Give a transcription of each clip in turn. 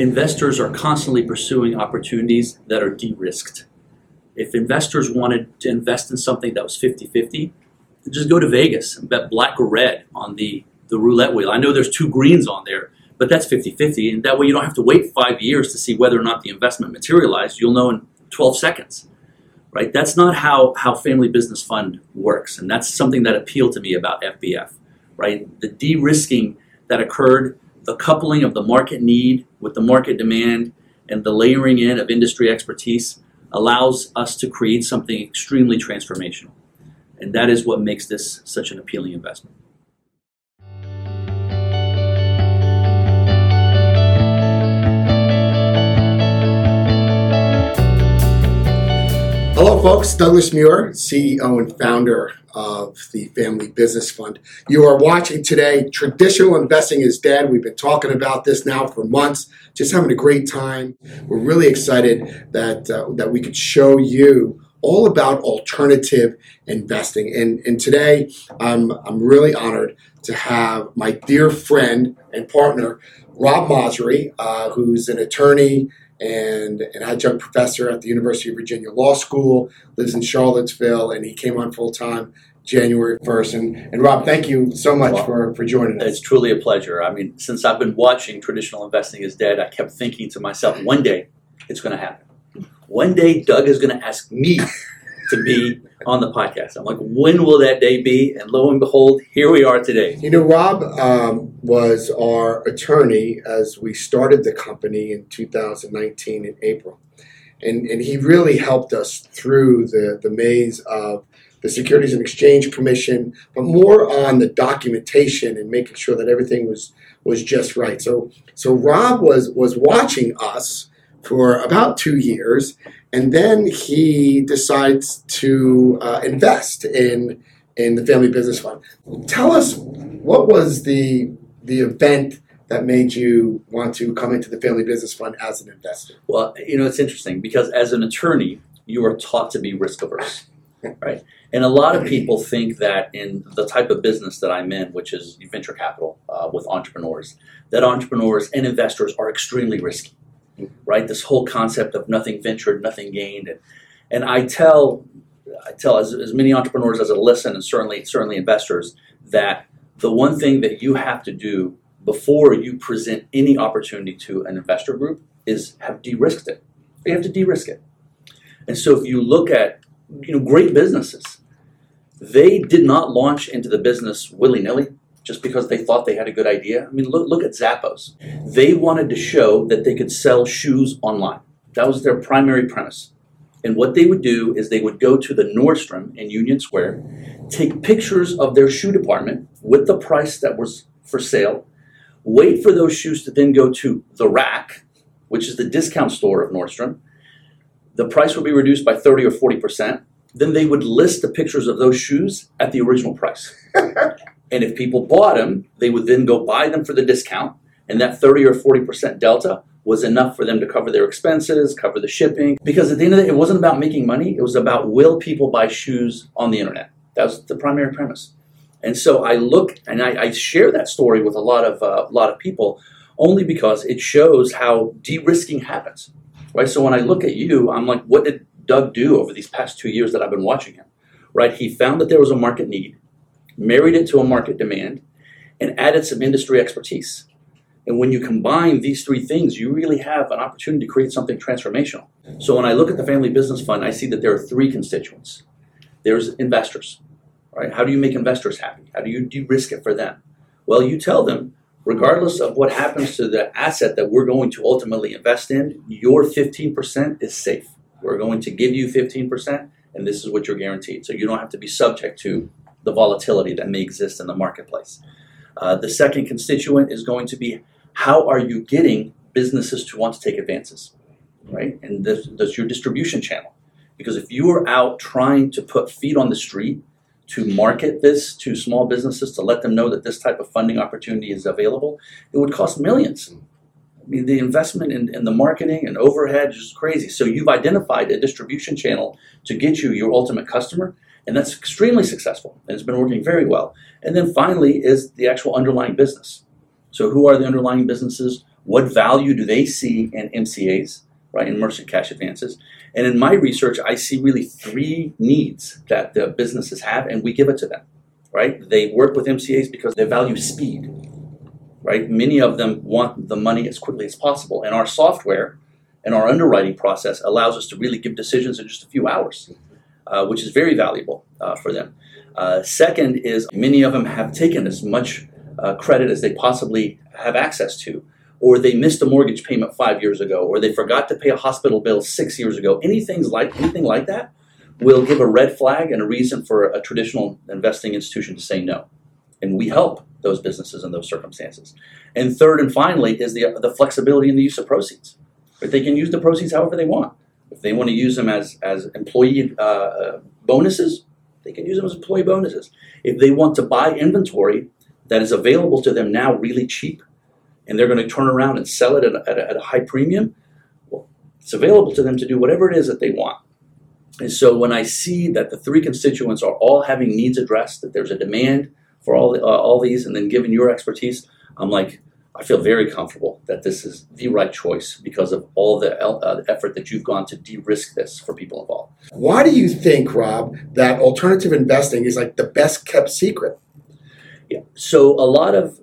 investors are constantly pursuing opportunities that are de-risked. If investors wanted to invest in something that was 50-50, just go to Vegas and bet black or red on the, the roulette wheel. I know there's two greens on there, but that's 50-50, and that way you don't have to wait five years to see whether or not the investment materialized. You'll know in 12 seconds. Right? That's not how, how Family Business Fund works, and that's something that appealed to me about FBF. Right? The de-risking that occurred, the coupling of the market need with the market demand, and the layering in of industry expertise allows us to create something extremely transformational. And that is what makes this such an appealing investment. Hello, folks. Douglas Muir, CEO and founder of the Family Business Fund. You are watching today Traditional Investing is Dead. We've been talking about this now for months, just having a great time. We're really excited that, uh, that we could show you all about alternative investing. And, and today, I'm really honored to have my dear friend and partner, Rob Masri, uh, who's an attorney and an adjunct professor at the University of Virginia Law School, lives in Charlottesville, and he came on full time January 1st. And, and Rob, thank you so much well, for, for joining us. It's truly a pleasure. I mean, since I've been watching Traditional Investing is Dead, I kept thinking to myself, one day it's going to happen. One day Doug is going to ask me to be on the podcast. I'm like, when will that day be? And lo and behold, here we are today. You know, Rob um, was our attorney as we started the company in 2019 in April. And, and he really helped us through the, the maze of the Securities and Exchange Commission, but more on the documentation and making sure that everything was was just right. So so Rob was was watching us for about two years, and then he decides to uh, invest in in the family business fund. Tell us what was the the event that made you want to come into the family business fund as an investor? Well, you know, it's interesting because as an attorney, you are taught to be risk averse, right? And a lot of people think that in the type of business that I'm in, which is venture capital uh, with entrepreneurs, that entrepreneurs and investors are extremely risky right? This whole concept of nothing ventured, nothing gained, and, and I tell I tell as, as many entrepreneurs as I listen, and certainly certainly investors, that the one thing that you have to do before you present any opportunity to an investor group is have de-risked it. You have to de-risk it. And so if you look at you know great businesses, they did not launch into the business willy-nilly just because they thought they had a good idea. I mean, look, look at Zappos. They wanted to show that they could sell shoes online. That was their primary premise. And what they would do is they would go to the Nordstrom in Union Square, take pictures of their shoe department with the price that was for sale, wait for those shoes to then go to the rack, which is the discount store of Nordstrom. The price would be reduced by 30 or 40%. Then they would list the pictures of those shoes at the original price. And if people bought them, they would then go buy them for the discount. And that 30 or 40% delta was enough for them to cover their expenses, cover the shipping. Because at the end of the day, it wasn't about making money. It was about will people buy shoes on the internet? That was the primary premise. And so I look and I, I share that story with a lot of uh, a lot of people, only because it shows how de-risking happens. Right. So when I look at you, I'm like, what did Doug do over these past two years that I've been watching him? Right. He found that there was a market need married it to a market demand, and added some industry expertise. And when you combine these three things, you really have an opportunity to create something transformational. So when I look at the Family Business Fund, I see that there are three constituents. There's investors, right? How do you make investors happy? How do you de-risk it for them? Well, you tell them, regardless of what happens to the asset that we're going to ultimately invest in, your 15% is safe. We're going to give you 15%, and this is what you're guaranteed. So you don't have to be subject to the volatility that may exist in the marketplace. Uh, the second constituent is going to be how are you getting businesses to want to take advances, right? And this, that's your distribution channel. Because if you are out trying to put feet on the street to market this to small businesses to let them know that this type of funding opportunity is available, it would cost millions. I mean, the investment in, in the marketing and overhead is crazy. So you've identified a distribution channel to get you your ultimate customer and that's extremely successful and it's been working very well. And then finally is the actual underlying business. So, who are the underlying businesses? What value do they see in MCAs, right, in merchant cash advances? And in my research, I see really three needs that the businesses have, and we give it to them, right? They work with MCAs because they value speed, right? Many of them want the money as quickly as possible, and our software and our underwriting process allows us to really give decisions in just a few hours, uh, which is very valuable uh, for them. Uh, second is many of them have taken as much uh, credit as they possibly have access to, or they missed a mortgage payment five years ago, or they forgot to pay a hospital bill six years ago. Anything like anything like that will give a red flag and a reason for a traditional investing institution to say no, and we help those businesses in those circumstances. And third and finally is the the flexibility in the use of proceeds. But they can use the proceeds however they want. If they want to use them as as employee uh, uh bonuses, they can use them as employee bonuses. If they want to buy inventory that is available to them now really cheap, and they're going to turn around and sell it at a, at a, at a high premium, well, it's available to them to do whatever it is that they want. And so when I see that the three constituents are all having needs addressed, that there's a demand for all uh, all these, and then given your expertise, I'm like, I feel very comfortable that this is the right choice because of all the uh, effort that you've gone to de-risk this for people involved. Why do you think, Rob, that alternative investing is like the best kept secret? Yeah. So a lot of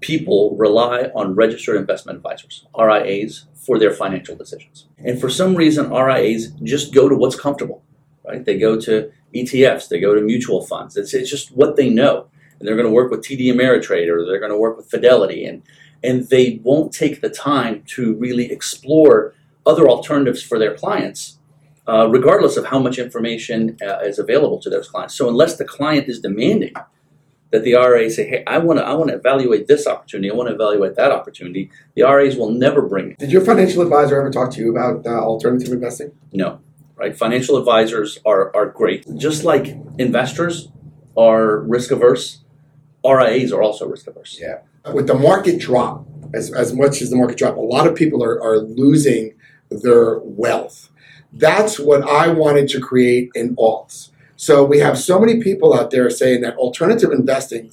people rely on registered investment advisors, RIAs, for their financial decisions. And for some reason, RIAs just go to what's comfortable, right? They go to ETFs, they go to mutual funds. It's, it's just what they know and they're going to work with TD Ameritrade or they're going to work with Fidelity, and and they won't take the time to really explore other alternatives for their clients, uh, regardless of how much information uh, is available to those clients. So unless the client is demanding that the RA say, "Hey, I want to, I want to evaluate this opportunity. I want to evaluate that opportunity," the RAs will never bring it. Did your financial advisor ever talk to you about uh, alternative investing? No, right? Financial advisors are are great, just like investors are risk averse. RIAs are also risk averse. Yeah. With the market drop, as, as much as the market drop, a lot of people are, are losing their wealth. That's what I wanted to create in alts. So we have so many people out there saying that alternative investing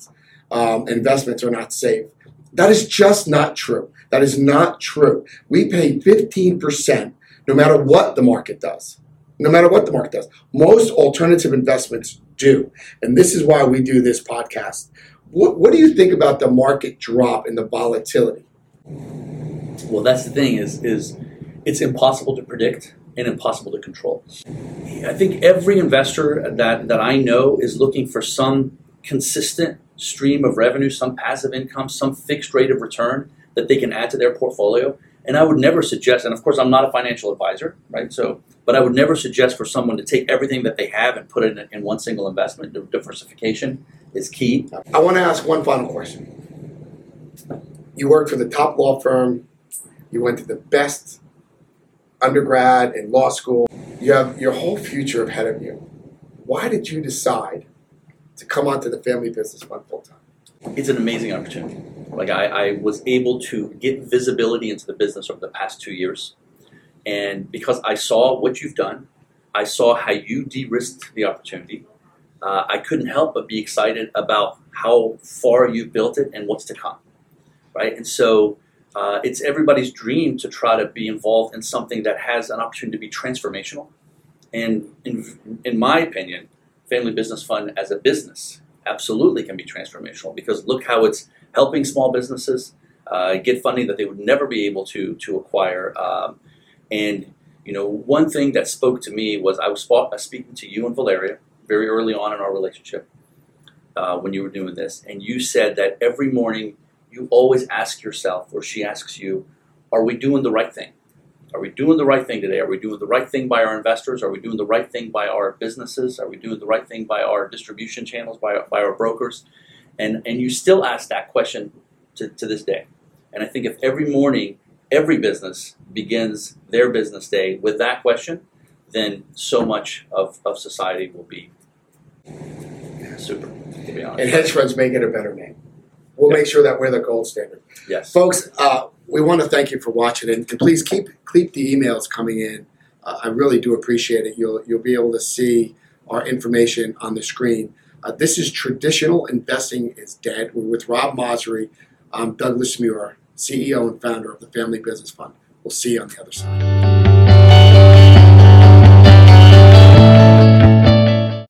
um, investments are not safe. That is just not true. That is not true. We pay 15% no matter what the market does. No matter what the market does. Most alternative investments do. And this is why we do this podcast. What, what do you think about the market drop and the volatility? Well, that's the thing is is it's impossible to predict and impossible to control. I think every investor that, that I know is looking for some consistent stream of revenue, some passive income, some fixed rate of return that they can add to their portfolio. And I would never suggest, and of course, I'm not a financial advisor, right? So, but I would never suggest for someone to take everything that they have and put it in, in one single investment. Diversification is key. I want to ask one final question. You worked for the top law firm. You went to the best undergrad and law school. You have your whole future ahead of you. Why did you decide to come onto the family business fund full time? It's an amazing opportunity. Like I, I was able to get visibility into the business over the past two years. And because I saw what you've done, I saw how you de risked the opportunity. Uh, I couldn't help but be excited about how far you built it and what's to come. Right? And so uh, it's everybody's dream to try to be involved in something that has an opportunity to be transformational. And in, in my opinion, Family Business Fund as a business absolutely can be transformational because look how it's helping small businesses uh, get funding that they would never be able to to acquire. Um, and you know, one thing that spoke to me was I was uh, speaking to you and Valeria very early on in our relationship uh, when you were doing this, and you said that every morning you always ask yourself, or she asks you, "Are we doing the right thing? Are we doing the right thing today? Are we doing the right thing by our investors? Are we doing the right thing by our businesses? Are we doing the right thing by our distribution channels, by, by our brokers? And, and you still ask that question to, to this day. And I think if every morning, every business begins their business day with that question, then so much of, of society will be super, to be honest. And hedge funds may get a better name. We'll yep. make sure that we're the gold standard. Yes. Folks, uh, we want to thank you for watching, and, and please keep keep the emails coming in. Uh, I really do appreciate it. You'll you'll be able to see our information on the screen. Uh, this is traditional investing is dead. We're with Rob Masri. I'm Douglas Muir. CEO and founder of the Family Business Fund. We'll see you on the other side.